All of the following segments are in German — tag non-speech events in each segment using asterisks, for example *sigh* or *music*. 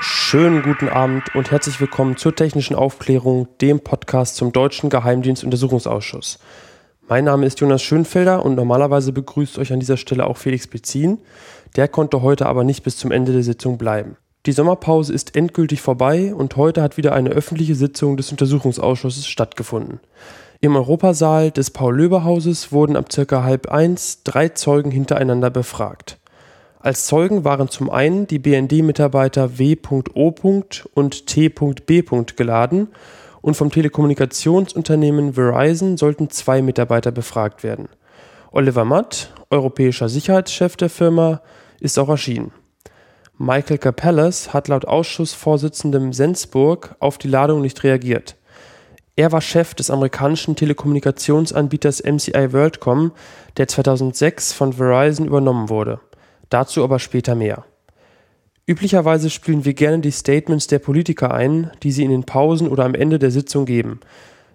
Schönen guten Abend und herzlich willkommen zur Technischen Aufklärung, dem Podcast zum Deutschen Geheimdienstuntersuchungsausschuss. Mein Name ist Jonas Schönfelder und normalerweise begrüßt euch an dieser Stelle auch Felix Bezin. Der konnte heute aber nicht bis zum Ende der Sitzung bleiben. Die Sommerpause ist endgültig vorbei und heute hat wieder eine öffentliche Sitzung des Untersuchungsausschusses stattgefunden. Im Europasaal des Paul-Löbe-Hauses wurden ab circa halb eins drei Zeugen hintereinander befragt. Als Zeugen waren zum einen die BND-Mitarbeiter W.O. und T.B. geladen und vom Telekommunikationsunternehmen Verizon sollten zwei Mitarbeiter befragt werden. Oliver Matt, europäischer Sicherheitschef der Firma, ist auch erschienen. Michael Capellas hat laut Ausschussvorsitzendem Sensburg auf die Ladung nicht reagiert. Er war Chef des amerikanischen Telekommunikationsanbieters MCI WorldCom, der 2006 von Verizon übernommen wurde. Dazu aber später mehr. Üblicherweise spielen wir gerne die Statements der Politiker ein, die sie in den Pausen oder am Ende der Sitzung geben.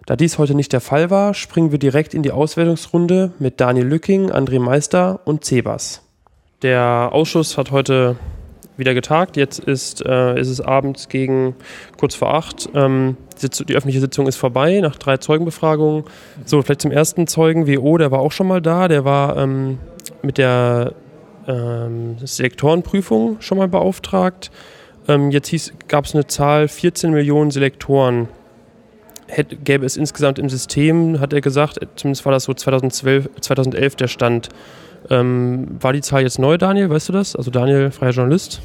Da dies heute nicht der Fall war, springen wir direkt in die Auswertungsrunde mit Daniel Lücking, André Meister und Cebas. Der Ausschuss hat heute wieder getagt. Jetzt ist, äh, ist es abends gegen kurz vor acht. Ähm, die, die, öffentliche Sitzung ist vorbei nach drei Zeugenbefragungen. So, vielleicht zum ersten Zeugen WO, der war auch schon mal da. Der war ähm, mit der ähm, Selektorenprüfung schon mal beauftragt. Ähm, jetzt gab es eine Zahl, 14 Millionen Selektoren hätte, gäbe es insgesamt im System, hat er gesagt, zumindest war das so 2012, 2011 der Stand. Ähm, war die Zahl jetzt neu, Daniel? Weißt du das? Also Daniel, freier Journalist.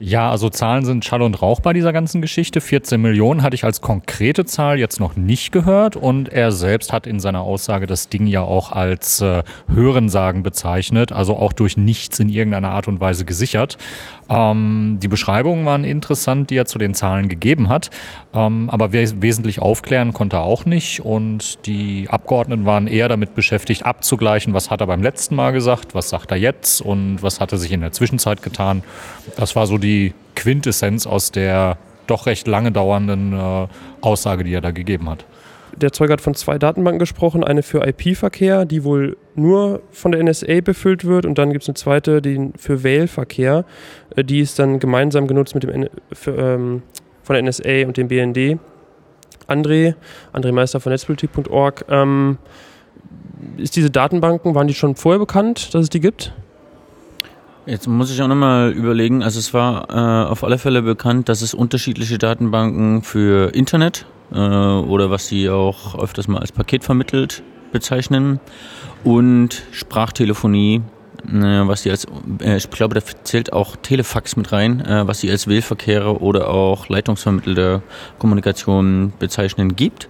Ja, also Zahlen sind Schall und Rauch bei dieser ganzen Geschichte. 14 Millionen hatte ich als konkrete Zahl jetzt noch nicht gehört und er selbst hat in seiner Aussage das Ding ja auch als äh, Hörensagen bezeichnet, also auch durch nichts in irgendeiner Art und Weise gesichert. Ähm, die Beschreibungen waren interessant, die er zu den Zahlen gegeben hat, ähm, aber wes wesentlich aufklären konnte er auch nicht und die Abgeordneten waren eher damit beschäftigt, abzugleichen, was hat er beim letzten Mal gesagt, was sagt er jetzt und was hat er sich in der Zwischenzeit getan. Das war so die Quintessenz aus der doch recht lange dauernden äh, Aussage, die er da gegeben hat der Zeuge hat von zwei Datenbanken gesprochen, eine für IP-Verkehr, die wohl nur von der NSA befüllt wird und dann gibt es eine zweite, die für Wählverkehr, äh, die ist dann gemeinsam genutzt mit dem N für, ähm, von der NSA und dem BND. André, André Meister von netzpolitik.org, ähm, ist diese Datenbanken, waren die schon vorher bekannt, dass es die gibt? Jetzt muss ich auch nochmal überlegen, also es war äh, auf alle Fälle bekannt, dass es unterschiedliche Datenbanken für Internet äh, oder was sie auch öfters mal als Paket vermittelt bezeichnen und Sprachtelefonie, äh, was sie als, äh, ich glaube, da zählt auch Telefax mit rein, äh, was sie als Wählverkehre oder auch leitungsvermittelte Kommunikation bezeichnen gibt.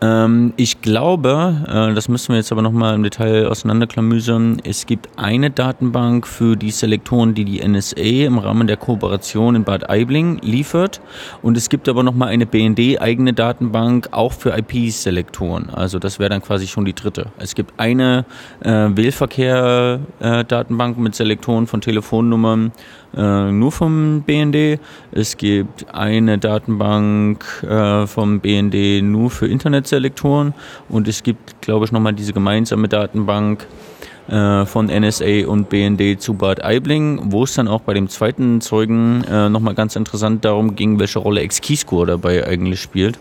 Ähm, ich glaube, äh, das müssen wir jetzt aber nochmal im Detail auseinanderklamüsern, es gibt eine Datenbank für die Selektoren, die die NSA im Rahmen der Kooperation in Bad Aibling liefert und es gibt aber nochmal eine BND-eigene Datenbank auch für IP-Selektoren. Also das wäre dann quasi schon die dritte. Es gibt eine äh, Wählverkehr-Datenbank äh, mit Selektoren von Telefonnummern äh, nur vom BND. Es gibt eine Datenbank äh, vom BND nur für Internetselektoren und es gibt, glaube ich, nochmal diese gemeinsame Datenbank äh, von NSA und BND zu Bad Aibling, wo es dann auch bei dem zweiten Zeugen äh, nochmal ganz interessant darum ging, welche Rolle Ex-Keyscore dabei eigentlich spielt.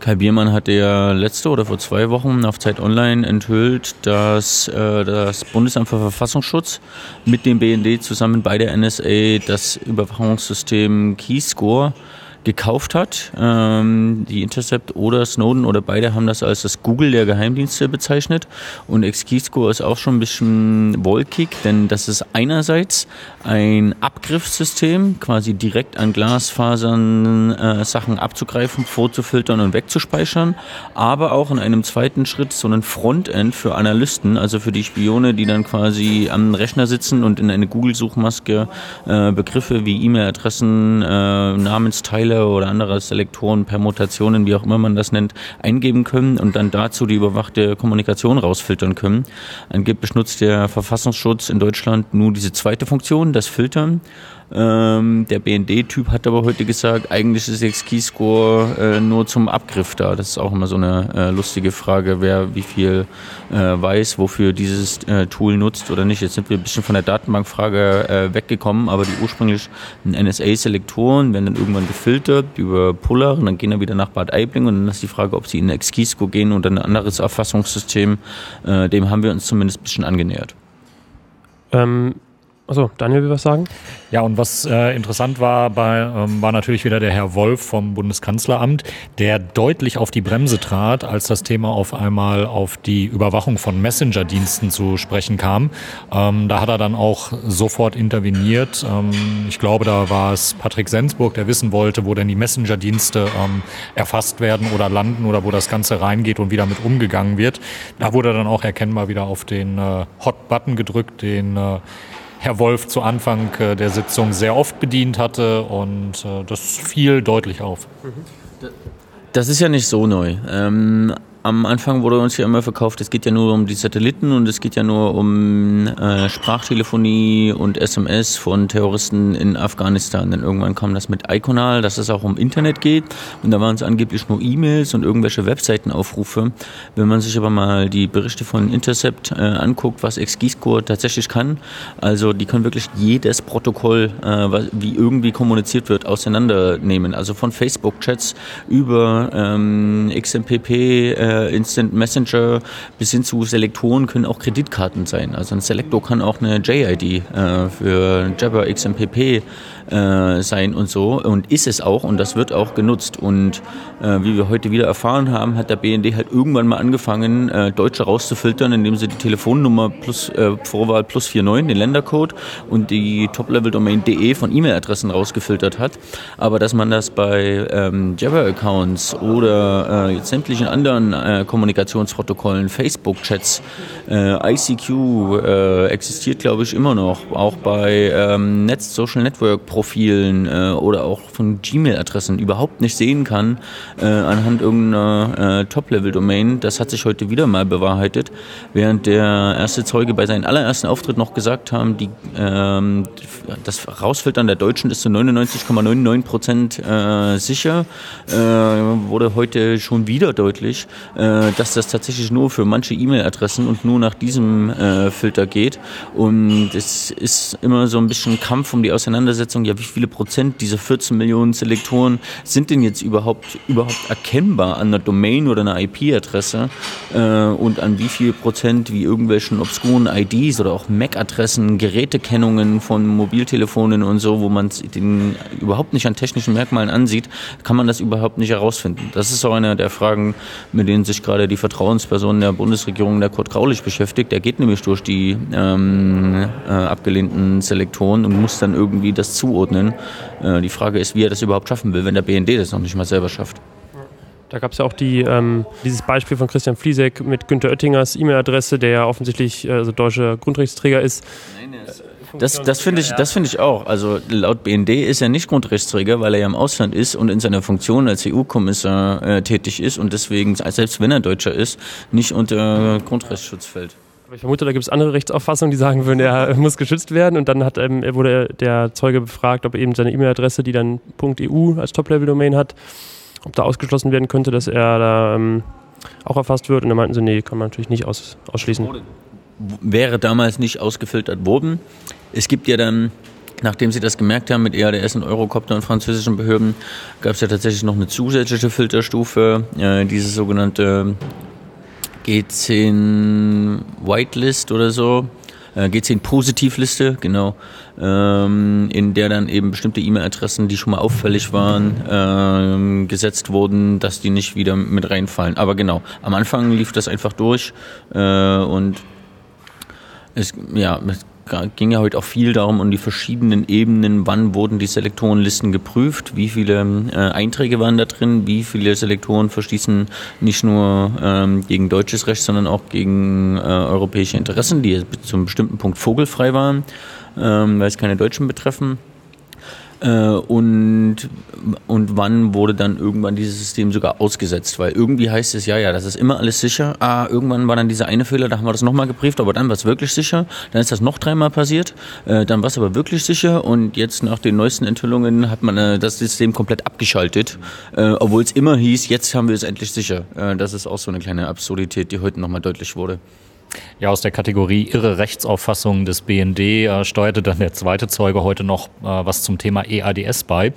Kai Biermann hatte ja letzte oder vor zwei Wochen auf Zeit Online enthüllt, dass äh, das Bundesamt für Verfassungsschutz mit dem BND zusammen bei der NSA das Überwachungssystem Keyscore gekauft hat. Ähm, die Intercept oder Snowden oder beide haben das als das Google der Geheimdienste bezeichnet. Und Xkeyscore ist auch schon ein bisschen wolkig, denn das ist einerseits ein Abgriffssystem, quasi direkt an Glasfasern äh, Sachen abzugreifen, vorzufiltern und wegzuspeichern, aber auch in einem zweiten Schritt so ein Frontend für Analysten, also für die Spione, die dann quasi am Rechner sitzen und in eine Google-Suchmaske äh, Begriffe wie E-Mail-Adressen, äh, Namensteile Modelle oder andere Selektoren, Permutationen, wie auch immer man das nennt, eingeben können und dann dazu die überwachte Kommunikation rausfiltern können. Angeblich nutzt der Verfassungsschutz in Deutschland nur diese zweite Funktion, das Filtern. Ähm, der BND-Typ hat aber heute gesagt, eigentlich ist jetzt Keyscore äh, nur zum Abgriff da. Das ist auch immer so eine äh, lustige Frage, wer wie viel äh, weiß, wofür dieses äh, Tool nutzt oder nicht. Jetzt sind wir ein bisschen von der Datenbankfrage äh, weggekommen, aber die ursprünglich NSA-Selektoren werden dann irgendwann gefiltert über Puller und dann gehen dann wieder nach Bad Aibling und dann ist die Frage, ob sie in Xkeyscore gehen oder ein anderes Erfassungssystem. Äh, dem haben wir uns zumindest ein bisschen angenähert. Ähm, Achso, Daniel will was sagen? Ja, und was äh, interessant war, bei, ähm, war natürlich wieder der Herr Wolf vom Bundeskanzleramt, der deutlich auf die Bremse trat, als das Thema auf einmal auf die Überwachung von Messenger-Diensten zu sprechen kam. Ähm, da hat er dann auch sofort interveniert. Ähm, ich glaube, da war es Patrick Sensburg, der wissen wollte, wo denn die Messenger-Dienste ähm, erfasst werden oder landen oder wo das Ganze reingeht und wieder mit umgegangen wird. Da wurde dann auch erkennbar wieder auf den äh, Hot-Button gedrückt, den äh, Herr Wolf zu Anfang äh, der Sitzung sehr oft bedient hatte und äh, das fiel deutlich auf. Das ist ja nicht so neu. Ähm, am Anfang wurde uns ja immer verkauft, es geht ja nur um die Satelliten und es geht ja nur um äh, Sprachtelefonie und SMS von Terroristen in Afghanistan. Dann irgendwann kam das mit Iconal, dass es auch um Internet geht und da waren es angeblich nur E-Mails und irgendwelche Webseitenaufrufe. Wenn man sich aber mal die Berichte von Intercept äh, anguckt, was XGScore tatsächlich kann, also die können wirklich jedes Protokoll, äh, wie irgendwie kommuniziert wird, auseinandernehmen. Also von Facebook-Chats über ähm, XMPP, äh, äh, Instant Messenger bis hin zu Selektoren können auch Kreditkarten sein. Also ein Selektor kann auch eine JID äh, für Jabber XMPP äh, sein und so und ist es auch und das wird auch genutzt und äh, wie wir heute wieder erfahren haben, hat der BND halt irgendwann mal angefangen, äh, Deutsche rauszufiltern, indem sie die Telefonnummer plus äh, Vorwahl plus 49, den Ländercode und die Top-Level-Domain.de von E-Mail-Adressen rausgefiltert hat. Aber dass man das bei ähm, Jabber-Accounts oder äh, sämtlichen anderen äh, Kommunikationsprotokollen, Facebook-Chats, äh, ICQ äh, existiert, glaube ich, immer noch. Auch bei ähm, Netz Social Network Profilen äh, oder auch von Gmail-Adressen überhaupt nicht sehen kann äh, anhand irgendeiner Top-Level-Domain. Das hat sich heute wieder mal bewahrheitet, während der erste Zeuge bei seinem allerersten Auftritt noch gesagt haben, die, ähm, das Rausfiltern der Deutschen ist zu 99,99 Prozent äh, sicher, wurde heute schon wieder deutlich, äh, dass das tatsächlich nur für manche E-Mail-Adressen und nur nach diesem äh, Filter geht. Und es ist immer so ein bisschen Kampf um die Auseinandersetzung, ja, wie viele Prozent dieser 14 Millionen Selektoren sind denn jetzt überhaupt, überhaupt erkennbar an einer Domain oder einer IP-Adresse äh, und an wie viel Prozent wie irgendwelchen obskuren IDs oder auch MAC-Adressen, Gerätekennungen von Mobiltelefonen und so, wo man den überhaupt nicht an technischen Merkmalen ansieht, kann man das überhaupt nicht herausfinden. Das ist auch eine der Fragen, mit denen sich gerade die Vertrauensperson der Bundesregierung, der Kurt Graulich, beschäftigt. Der geht nämlich durch die ähm, äh, abgelehnten Selektoren und muss dann irgendwie das zuordnen. Äh, die Frage ist, wie er das überhaupt schaffen will, wenn der BND das noch nicht mal selber schafft. Da gab es ja auch die, ähm, dieses Beispiel von Christian Fliesek mit Günter Oettingers E-Mail-Adresse, der ja offensichtlich äh, also deutscher Grundrechtsträger ist. Das, das finde ich, das finde ich auch. Also laut BND ist er nicht Grundrechtsträger, weil er ja im Ausland ist und in seiner Funktion als EU-Kommissar äh, tätig ist und deswegen, selbst wenn er Deutscher ist, nicht unter Grundrechtsschutz fällt. Ich vermute, da gibt es andere Rechtsauffassungen, die sagen würden, er muss geschützt werden. Und dann hat, ähm, wurde der Zeuge befragt, ob eben seine E-Mail-Adresse, die dann .eu als Top-Level-Domain hat, ob da ausgeschlossen werden könnte, dass er da ähm, auch erfasst wird. Und da meinten sie, nee, kann man natürlich nicht aus, ausschließen. Wäre damals nicht ausgefiltert worden. Es gibt ja dann Nachdem sie das gemerkt haben mit EADS und Eurocopter und französischen Behörden, gab es ja tatsächlich noch eine zusätzliche Filterstufe, äh, diese sogenannte G10 Whitelist oder so. Äh, G10 Positivliste, genau, ähm, in der dann eben bestimmte E-Mail-Adressen, die schon mal auffällig waren, ähm, gesetzt wurden, dass die nicht wieder mit reinfallen. Aber genau, am Anfang lief das einfach durch äh, und es, ja, ging ja heute auch viel darum, um die verschiedenen Ebenen, wann wurden die Selektorenlisten geprüft, wie viele äh, Einträge waren da drin, wie viele Selektoren verstießen nicht nur ähm, gegen deutsches Recht, sondern auch gegen äh, europäische Interessen, die zu einem bestimmten Punkt vogelfrei waren, ähm, weil es keine Deutschen betreffen. Äh, und, und wann wurde dann irgendwann dieses System sogar ausgesetzt? Weil irgendwie heißt es, ja, ja, das ist immer alles sicher. Ah, irgendwann war dann dieser eine Fehler, da haben wir das nochmal geprüft, aber dann war es wirklich sicher. Dann ist das noch dreimal passiert. Äh, dann war es aber wirklich sicher und jetzt nach den neuesten Enthüllungen hat man äh, das System komplett abgeschaltet, äh, obwohl es immer hieß, jetzt haben wir es endlich sicher. Äh, das ist auch so eine kleine Absurdität, die heute nochmal deutlich wurde. Ja, aus der Kategorie irre Rechtsauffassung des BND äh, steuerte dann der zweite Zeuge heute noch äh, was zum Thema EADS bei.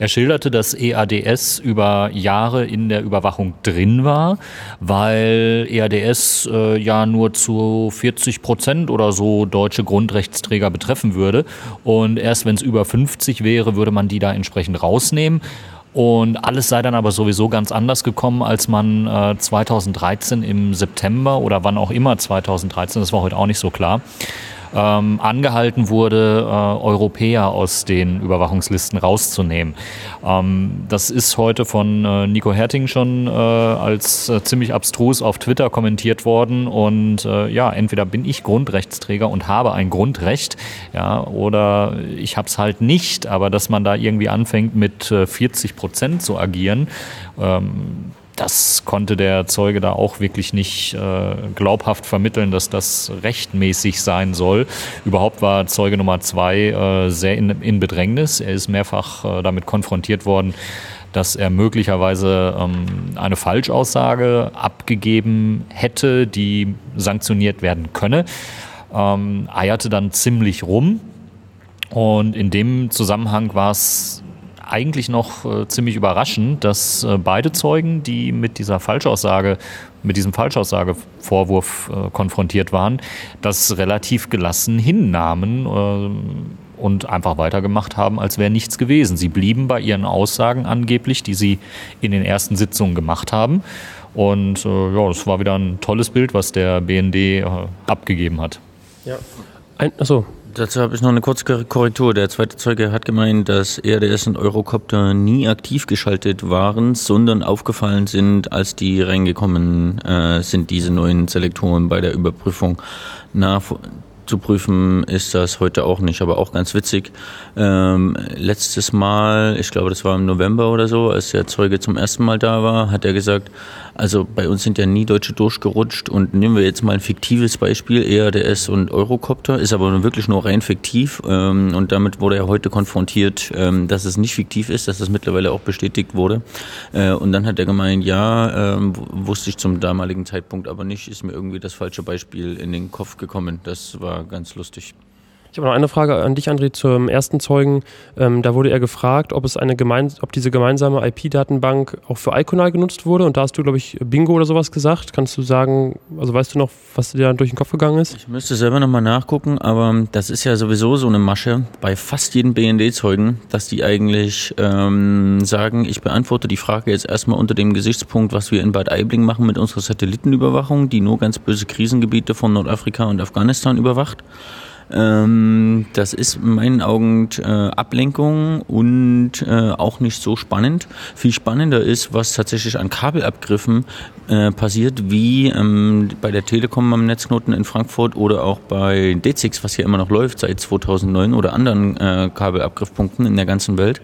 Er schilderte, dass EADS über Jahre in der Überwachung drin war, weil EADS äh, ja nur zu 40 Prozent oder so deutsche Grundrechtsträger betreffen würde. Und erst wenn es über 50 wäre, würde man die da entsprechend rausnehmen. Und alles sei dann aber sowieso ganz anders gekommen, als man äh, 2013 im September oder wann auch immer 2013, das war heute auch nicht so klar, ähm, angehalten wurde, äh, Europäer aus den Überwachungslisten rauszunehmen. Ähm, das ist heute von äh, Nico Herting schon äh, als äh, ziemlich abstrus auf Twitter kommentiert worden. Und äh, ja, entweder bin ich Grundrechtsträger und habe ein Grundrecht, ja, oder ich habe es halt nicht. Aber dass man da irgendwie anfängt, mit 40 äh, Prozent zu agieren, ähm, das konnte der Zeuge da auch wirklich nicht äh, glaubhaft vermitteln, dass das rechtmäßig sein soll. Überhaupt war Zeuge Nummer zwei äh, sehr in, in, Bedrängnis. Er ist mehrfach äh, damit konfrontiert worden, dass er möglicherweise ähm, eine Falschaussage abgegeben hätte, die sanktioniert werden könne. Ähm, eierte dann ziemlich rum. Und in dem Zusammenhang war es eigentlich noch äh, ziemlich überraschend, dass äh, beide Zeugen, die mit dieser Falschaussage, mit diesem Falschaussagevorwurf äh, konfrontiert waren, das relativ gelassen hinnahmen äh, und einfach weitergemacht haben, als wäre nichts gewesen. Sie blieben bei ihren Aussagen angeblich, die sie in den ersten Sitzungen gemacht haben. Und äh, ja, es war wieder ein tolles Bild, was der BND äh, abgegeben hat. Ja. Ein, achso, Dazu habe ich noch eine kurze Korrektur. Der zweite Zeuge hat gemeint, dass ERDS und Eurocopter nie aktiv geschaltet waren, sondern aufgefallen sind, als die reingekommen äh, sind, diese neuen Selektoren bei der Überprüfung. Nach zu prüfen ist das heute auch nicht, aber auch ganz witzig. Ähm, letztes Mal, ich glaube, das war im November oder so, als der Zeuge zum ersten Mal da war, hat er gesagt, also bei uns sind ja nie Deutsche durchgerutscht und nehmen wir jetzt mal ein fiktives Beispiel, EADS und Eurocopter, ist aber wirklich nur rein fiktiv ähm, und damit wurde er heute konfrontiert, ähm, dass es nicht fiktiv ist, dass das mittlerweile auch bestätigt wurde. Äh, und dann hat er gemeint, ja, ähm, wusste ich zum damaligen Zeitpunkt aber nicht, ist mir irgendwie das falsche Beispiel in den Kopf gekommen. Das war ganz lustig. Ich habe noch eine Frage an dich, André, zum ersten Zeugen. Ähm, da wurde er gefragt, ob es eine ob diese gemeinsame IP-Datenbank auch für Iconal genutzt wurde. Und da hast du, glaube ich, Bingo oder sowas gesagt. Kannst du sagen, also weißt du noch, was dir da durch den Kopf gegangen ist? Ich müsste selber nochmal nachgucken, aber das ist ja sowieso so eine Masche bei fast jedem BND-Zeugen, dass die eigentlich ähm, sagen, ich beantworte die Frage jetzt erstmal unter dem Gesichtspunkt, was wir in Bad Aibling machen mit unserer Satellitenüberwachung, die nur ganz böse Krisengebiete von Nordafrika und Afghanistan überwacht. Ähm, das ist in meinen Augen äh, Ablenkung und äh, auch nicht so spannend. Viel spannender ist, was tatsächlich an Kabelabgriffen äh, passiert, wie ähm, bei der Telekom am Netzknoten in Frankfurt oder auch bei D6, was hier immer noch läuft seit 2009 oder anderen äh, Kabelabgriffpunkten in der ganzen Welt.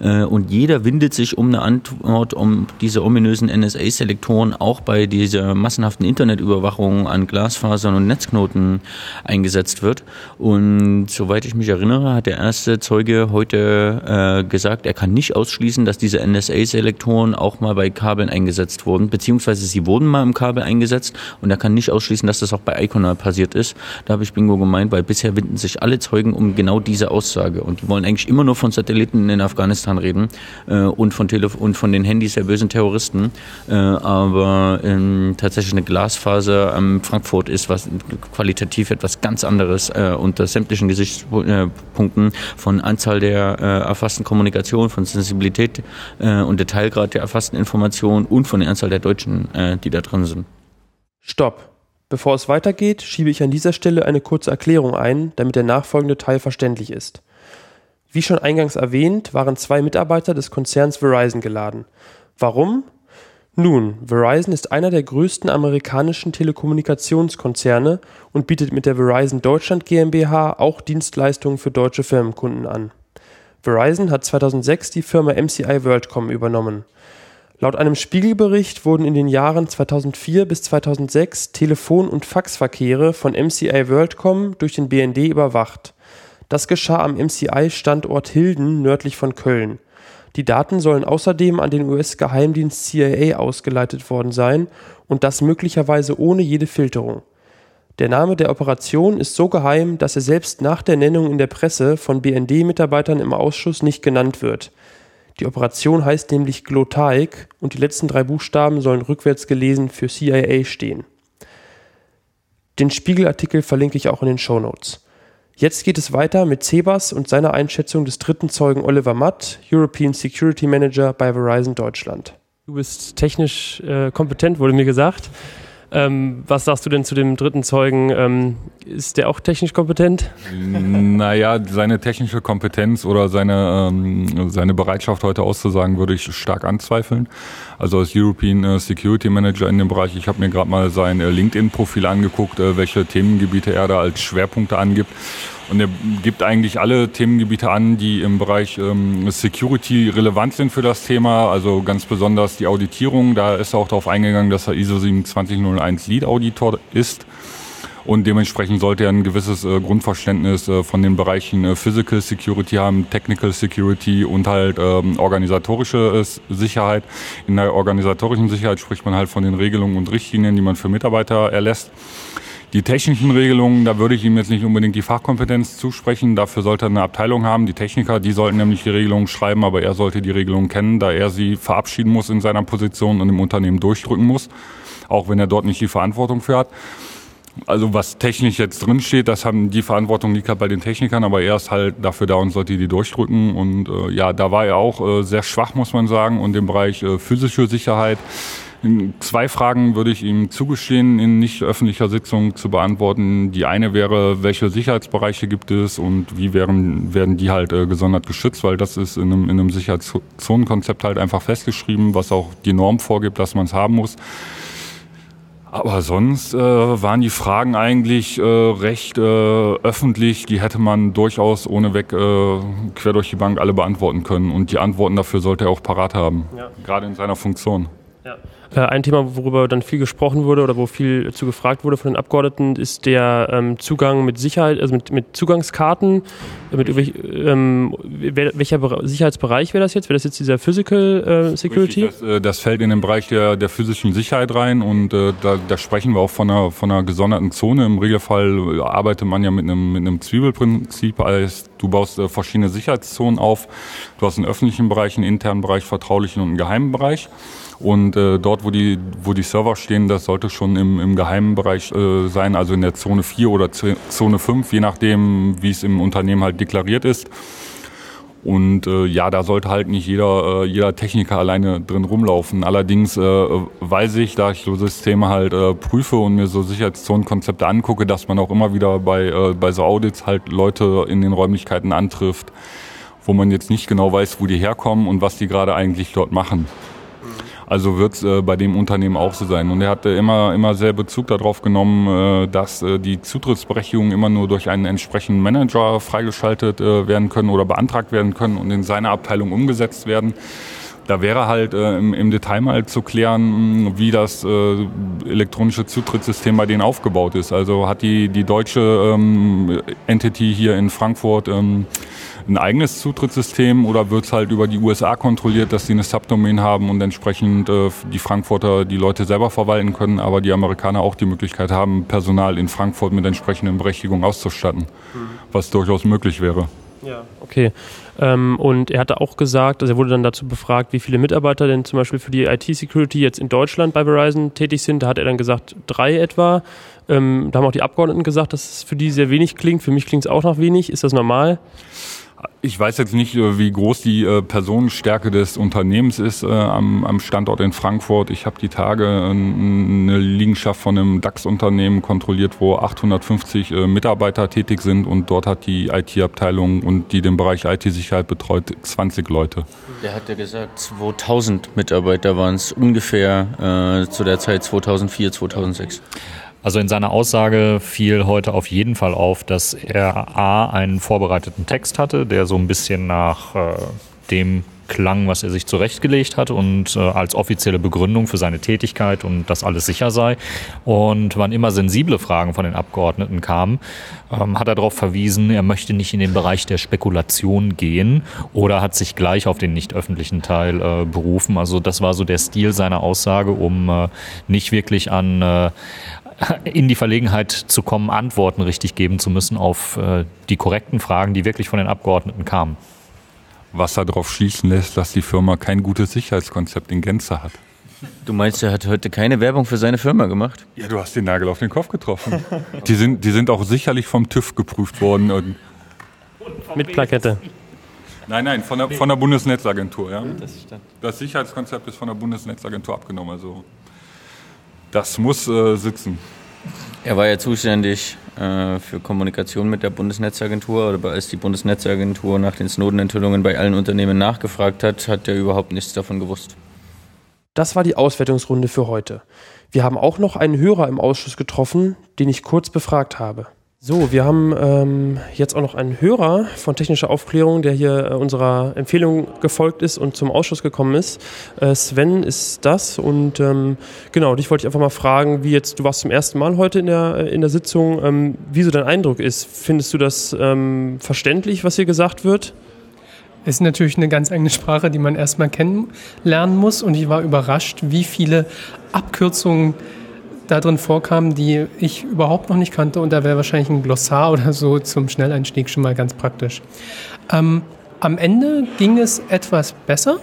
Äh, und jeder windet sich um eine Antwort, um diese ominösen NSA-Selektoren auch bei dieser massenhaften Internetüberwachung an Glasfasern und Netzknoten eingesetzt wird. Und soweit ich mich erinnere, hat der erste Zeuge heute äh, gesagt, er kann nicht ausschließen, dass diese NSA-Selektoren auch mal bei Kabeln eingesetzt wurden, beziehungsweise sie wurden mal im Kabel eingesetzt und er kann nicht ausschließen, dass das auch bei Iconal passiert ist. Da habe ich Bingo gemeint, weil bisher winden sich alle Zeugen um genau diese Aussage und die wollen eigentlich immer nur von Satelliten in Afghanistan reden äh, und, von Telef und von den Handys der bösen Terroristen. Äh, aber ähm, tatsächlich eine Glasfaser am Frankfurt ist was qualitativ etwas ganz anderes äh, unter sämtlichen Gesichtspunkten von Anzahl der äh, erfassten Kommunikation, von Sensibilität äh, und Detailgrad der erfassten Informationen und von der Anzahl der Deutschen, äh, die da drin sind. Stopp. Bevor es weitergeht, schiebe ich an dieser Stelle eine kurze Erklärung ein, damit der nachfolgende Teil verständlich ist. Wie schon eingangs erwähnt, waren zwei Mitarbeiter des Konzerns Verizon geladen. Warum? Nun, Verizon ist einer der größten amerikanischen Telekommunikationskonzerne und bietet mit der Verizon Deutschland GmbH auch Dienstleistungen für deutsche Firmenkunden an. Verizon hat 2006 die Firma MCI WorldCom übernommen. Laut einem Spiegelbericht wurden in den Jahren 2004 bis 2006 Telefon- und Faxverkehre von MCI WorldCom durch den BND überwacht. Das geschah am MCI-Standort Hilden nördlich von Köln. Die Daten sollen außerdem an den US-Geheimdienst CIA ausgeleitet worden sein und das möglicherweise ohne jede Filterung. Der Name der Operation ist so geheim, dass er selbst nach der Nennung in der Presse von BND-Mitarbeitern im Ausschuss nicht genannt wird. Die Operation heißt nämlich Glotaik und die letzten drei Buchstaben sollen rückwärts gelesen für CIA stehen. Den Spiegelartikel verlinke ich auch in den Show Notes. Jetzt geht es weiter mit Cebas und seiner Einschätzung des dritten Zeugen Oliver Matt, European Security Manager bei Verizon Deutschland. Du bist technisch äh, kompetent, wurde mir gesagt. Ähm, was sagst du denn zu dem dritten Zeugen? Ähm, ist der auch technisch kompetent? Naja, seine technische Kompetenz oder seine, ähm, seine Bereitschaft heute auszusagen, würde ich stark anzweifeln. Also als European äh, Security Manager in dem Bereich, ich habe mir gerade mal sein äh, LinkedIn-Profil angeguckt, äh, welche Themengebiete er da als Schwerpunkte angibt. Und er gibt eigentlich alle Themengebiete an, die im Bereich ähm, Security relevant sind für das Thema. Also ganz besonders die Auditierung. Da ist er auch darauf eingegangen, dass er ISO 27001 Lead Auditor ist. Und dementsprechend sollte er ein gewisses äh, Grundverständnis äh, von den Bereichen äh, Physical Security haben, Technical Security und halt ähm, organisatorische äh, Sicherheit. In der organisatorischen Sicherheit spricht man halt von den Regelungen und Richtlinien, die man für Mitarbeiter erlässt. Die technischen Regelungen, da würde ich ihm jetzt nicht unbedingt die Fachkompetenz zusprechen. Dafür sollte er eine Abteilung haben. Die Techniker, die sollten nämlich die Regelungen schreiben, aber er sollte die Regelungen kennen, da er sie verabschieden muss in seiner Position und im Unternehmen durchdrücken muss, auch wenn er dort nicht die Verantwortung für hat. Also was technisch jetzt drinsteht, das haben die Verantwortung liegt halt bei den Technikern, aber er ist halt dafür da und sollte die durchdrücken. Und äh, ja, da war er auch äh, sehr schwach, muss man sagen. Und im Bereich äh, physische Sicherheit Zwei Fragen würde ich ihm zugestehen, in nicht öffentlicher Sitzung zu beantworten. Die eine wäre, welche Sicherheitsbereiche gibt es und wie wären, werden die halt äh, gesondert geschützt, weil das ist in einem, in einem Sicherheitszonenkonzept halt einfach festgeschrieben, was auch die Norm vorgibt, dass man es haben muss. Aber sonst äh, waren die Fragen eigentlich äh, recht äh, öffentlich. Die hätte man durchaus ohneweg äh, quer durch die Bank alle beantworten können. Und die Antworten dafür sollte er auch parat haben, ja. gerade in seiner Funktion. Ja. Äh, ein Thema, worüber dann viel gesprochen wurde oder wo viel zu gefragt wurde von den Abgeordneten, ist der ähm, Zugang mit Sicherheit, also mit, mit Zugangskarten. Mit ähm, welcher Sicherheitsbereich wäre das jetzt? Wäre das jetzt dieser Physical äh, Security? Das, äh, das, fällt in den Bereich der, der physischen Sicherheit rein und äh, da, da, sprechen wir auch von einer, von einer gesonderten Zone. Im Regelfall arbeitet man ja mit einem, mit einem Zwiebelprinzip, als du baust äh, verschiedene Sicherheitszonen auf. Du hast einen öffentlichen Bereich, einen internen Bereich, vertraulichen und einen geheimen Bereich. Und äh, dort, wo die, wo die Server stehen, das sollte schon im, im geheimen Bereich äh, sein, also in der Zone 4 oder Zone 5, je nachdem, wie es im Unternehmen halt deklariert ist. Und äh, ja, da sollte halt nicht jeder, äh, jeder Techniker alleine drin rumlaufen. Allerdings äh, weiß ich, da ich so Systeme halt äh, prüfe und mir so Sicherheitszonenkonzepte angucke, dass man auch immer wieder bei, äh, bei so Audits halt Leute in den Räumlichkeiten antrifft, wo man jetzt nicht genau weiß, wo die herkommen und was die gerade eigentlich dort machen. Also wird es äh, bei dem Unternehmen auch so sein. Und er hatte immer, immer sehr Bezug darauf genommen, äh, dass äh, die Zutrittsberechtigungen immer nur durch einen entsprechenden Manager freigeschaltet äh, werden können oder beantragt werden können und in seiner Abteilung umgesetzt werden. Da wäre halt äh, im, im, Detail mal zu klären, wie das äh, elektronische Zutrittssystem bei denen aufgebaut ist. Also hat die, die deutsche ähm, Entity hier in Frankfurt ähm, ein eigenes Zutrittssystem oder wird es halt über die USA kontrolliert, dass sie eine Subdomain haben und entsprechend äh, die Frankfurter die Leute selber verwalten können, aber die Amerikaner auch die Möglichkeit haben, Personal in Frankfurt mit entsprechenden Berechtigungen auszustatten, mhm. was durchaus möglich wäre. Ja, okay. Ähm, und er hatte auch gesagt, also er wurde dann dazu befragt, wie viele Mitarbeiter denn zum Beispiel für die IT-Security jetzt in Deutschland bei Verizon tätig sind. Da hat er dann gesagt, drei etwa. Ähm, da haben auch die Abgeordneten gesagt, dass es für die sehr wenig klingt. Für mich klingt es auch noch wenig. Ist das normal? Ich weiß jetzt nicht, äh, wie groß die äh, Personenstärke des Unternehmens ist äh, am, Standort in Frankfurt. Ich habe die Tage eine Liegenschaft von einem DAX-Unternehmen kontrolliert, wo 850 Mitarbeiter tätig sind und dort hat die IT-Abteilung und die den Bereich IT-Sicherheit betreut 20 Leute. Der hat ja gesagt, 2000 Mitarbeiter waren es ungefähr äh, zu der Zeit 2004, 2006. Also in seiner Aussage fiel heute auf jeden Fall auf, dass er A, einen vorbereiteten Text hatte, der so ein bisschen nach äh, dem klang, was er sich zurechtgelegt hat und äh, als offizielle Begründung für seine Tätigkeit und dass alles sicher sei. Und wann immer sensible Fragen von den Abgeordneten kamen, ähm, hat er darauf verwiesen, er möchte nicht in den Bereich der Spekulation gehen oder hat sich gleich auf den nicht öffentlichen Teil äh, berufen. Also das war so der Stil seiner Aussage, um äh, nicht wirklich an äh, in die Verlegenheit zu kommen, Antworten richtig geben zu müssen auf äh, die korrekten Fragen, die wirklich von den Abgeordneten kamen. Was darauf schließen lässt, dass die Firma kein gutes Sicherheitskonzept in Gänze hat. Du meinst, er hat heute keine Werbung für seine Firma gemacht? Ja, du hast den Nagel auf den Kopf getroffen. *laughs* die, sind, die sind auch sicherlich vom TÜV geprüft worden. Und Mit Plakette. nein, nein, von der, von der Bundesnetzagentur. Ja. Das Sicherheitskonzept ist von der Bundesnetzagentur abgenommen. Also das muss äh, sitzen. Er war ja zuständig äh, für Kommunikation mit der Bundesnetzagentur, aber als die Bundesnetzagentur nach den Snowden-Enthüllungen bei allen Unternehmen nachgefragt hat, hat er überhaupt nichts davon gewusst. Das war die Auswertungsrunde für heute. Wir haben auch noch einen Hörer im Ausschuss getroffen, den ich kurz befragt habe. So, wir haben ähm, jetzt auch noch einen Hörer von technischer Aufklärung, der hier äh, unserer Empfehlung gefolgt ist und zum Ausschuss gekommen ist. Äh, Sven ist das und ähm, genau, dich wollte ich einfach mal fragen, wie jetzt, du warst zum ersten Mal heute in der, äh, in der Sitzung, ähm, wie so dein Eindruck ist. Findest du das ähm, verständlich, was hier gesagt wird? ist natürlich eine ganz eigene Sprache, die man erstmal kennenlernen muss. Und ich war überrascht, wie viele Abkürzungen da drin vorkamen, die ich überhaupt noch nicht kannte. Und da wäre wahrscheinlich ein Glossar oder so zum Schnelleinstieg schon mal ganz praktisch. Ähm, am Ende ging es etwas besser,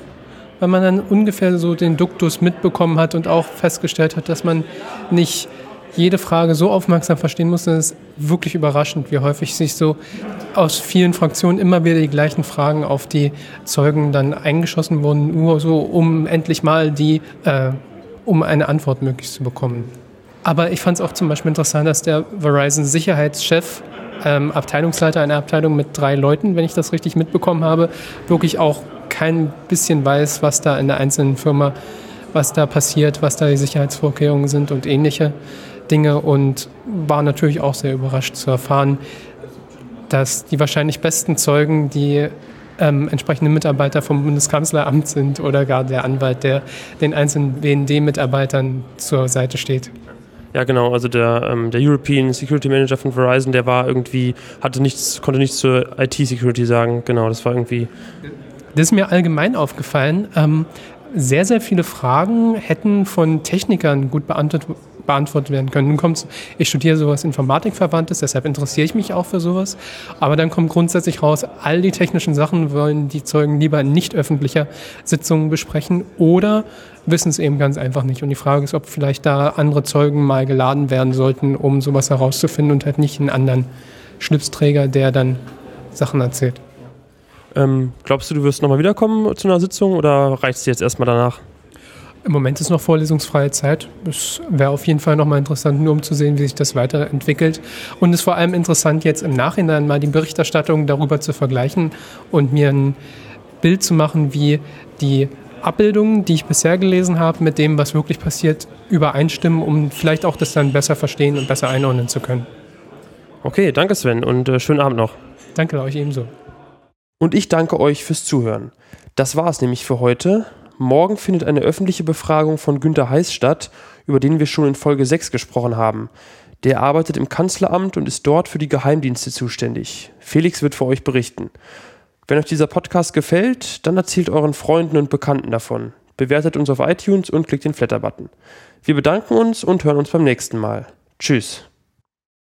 weil man dann ungefähr so den Duktus mitbekommen hat und auch festgestellt hat, dass man nicht jede Frage so aufmerksam verstehen muss. Das ist wirklich überraschend, wie häufig sich so aus vielen Fraktionen immer wieder die gleichen Fragen auf die Zeugen dann eingeschossen wurden, nur so, um endlich mal die, äh, um eine Antwort möglichst zu bekommen. Aber ich fand es auch zum Beispiel interessant, dass der Verizon-Sicherheitschef, ähm, Abteilungsleiter einer Abteilung mit drei Leuten, wenn ich das richtig mitbekommen habe, wirklich auch kein bisschen weiß, was da in der einzelnen Firma, was da passiert, was da die Sicherheitsvorkehrungen sind und ähnliche Dinge und war natürlich auch sehr überrascht zu erfahren, dass die wahrscheinlich besten Zeugen die ähm, entsprechende Mitarbeiter vom Bundeskanzleramt sind oder gar der Anwalt, der den einzelnen BND-Mitarbeitern zur Seite steht. Ja, genau. Also der, ähm, der European Security Manager von Verizon, der war irgendwie, hatte nichts, konnte nichts zur IT-Security sagen. Genau, das war irgendwie. Das ist mir allgemein aufgefallen. Ähm, sehr, sehr viele Fragen hätten von Technikern gut beantwortet, beantwortet werden können. Nun kommt's, ich studiere sowas Informatikverwandtes, deshalb interessiere ich mich auch für sowas. Aber dann kommt grundsätzlich raus, all die technischen Sachen wollen die Zeugen lieber in nicht öffentlicher Sitzungen besprechen oder wissen es eben ganz einfach nicht. Und die Frage ist, ob vielleicht da andere Zeugen mal geladen werden sollten, um sowas herauszufinden und halt nicht einen anderen Schlipsträger, der dann Sachen erzählt. Ähm, glaubst du, du wirst nochmal wiederkommen zu einer Sitzung oder reicht es dir jetzt erstmal danach? Im Moment ist noch vorlesungsfreie Zeit. Es wäre auf jeden Fall nochmal interessant, nur um zu sehen, wie sich das weiterentwickelt. Und es ist vor allem interessant, jetzt im Nachhinein mal die Berichterstattung darüber zu vergleichen und mir ein Bild zu machen, wie die Abbildungen, die ich bisher gelesen habe, mit dem, was wirklich passiert, übereinstimmen, um vielleicht auch das dann besser verstehen und besser einordnen zu können. Okay, danke Sven und äh, schönen Abend noch. Danke euch ebenso. Und ich danke euch fürs Zuhören. Das war es nämlich für heute. Morgen findet eine öffentliche Befragung von Günter Heiß statt, über den wir schon in Folge 6 gesprochen haben. Der arbeitet im Kanzleramt und ist dort für die Geheimdienste zuständig. Felix wird für euch berichten. Wenn euch dieser Podcast gefällt, dann erzählt euren Freunden und Bekannten davon. Bewertet uns auf iTunes und klickt den Flatter-Button. Wir bedanken uns und hören uns beim nächsten Mal. Tschüss.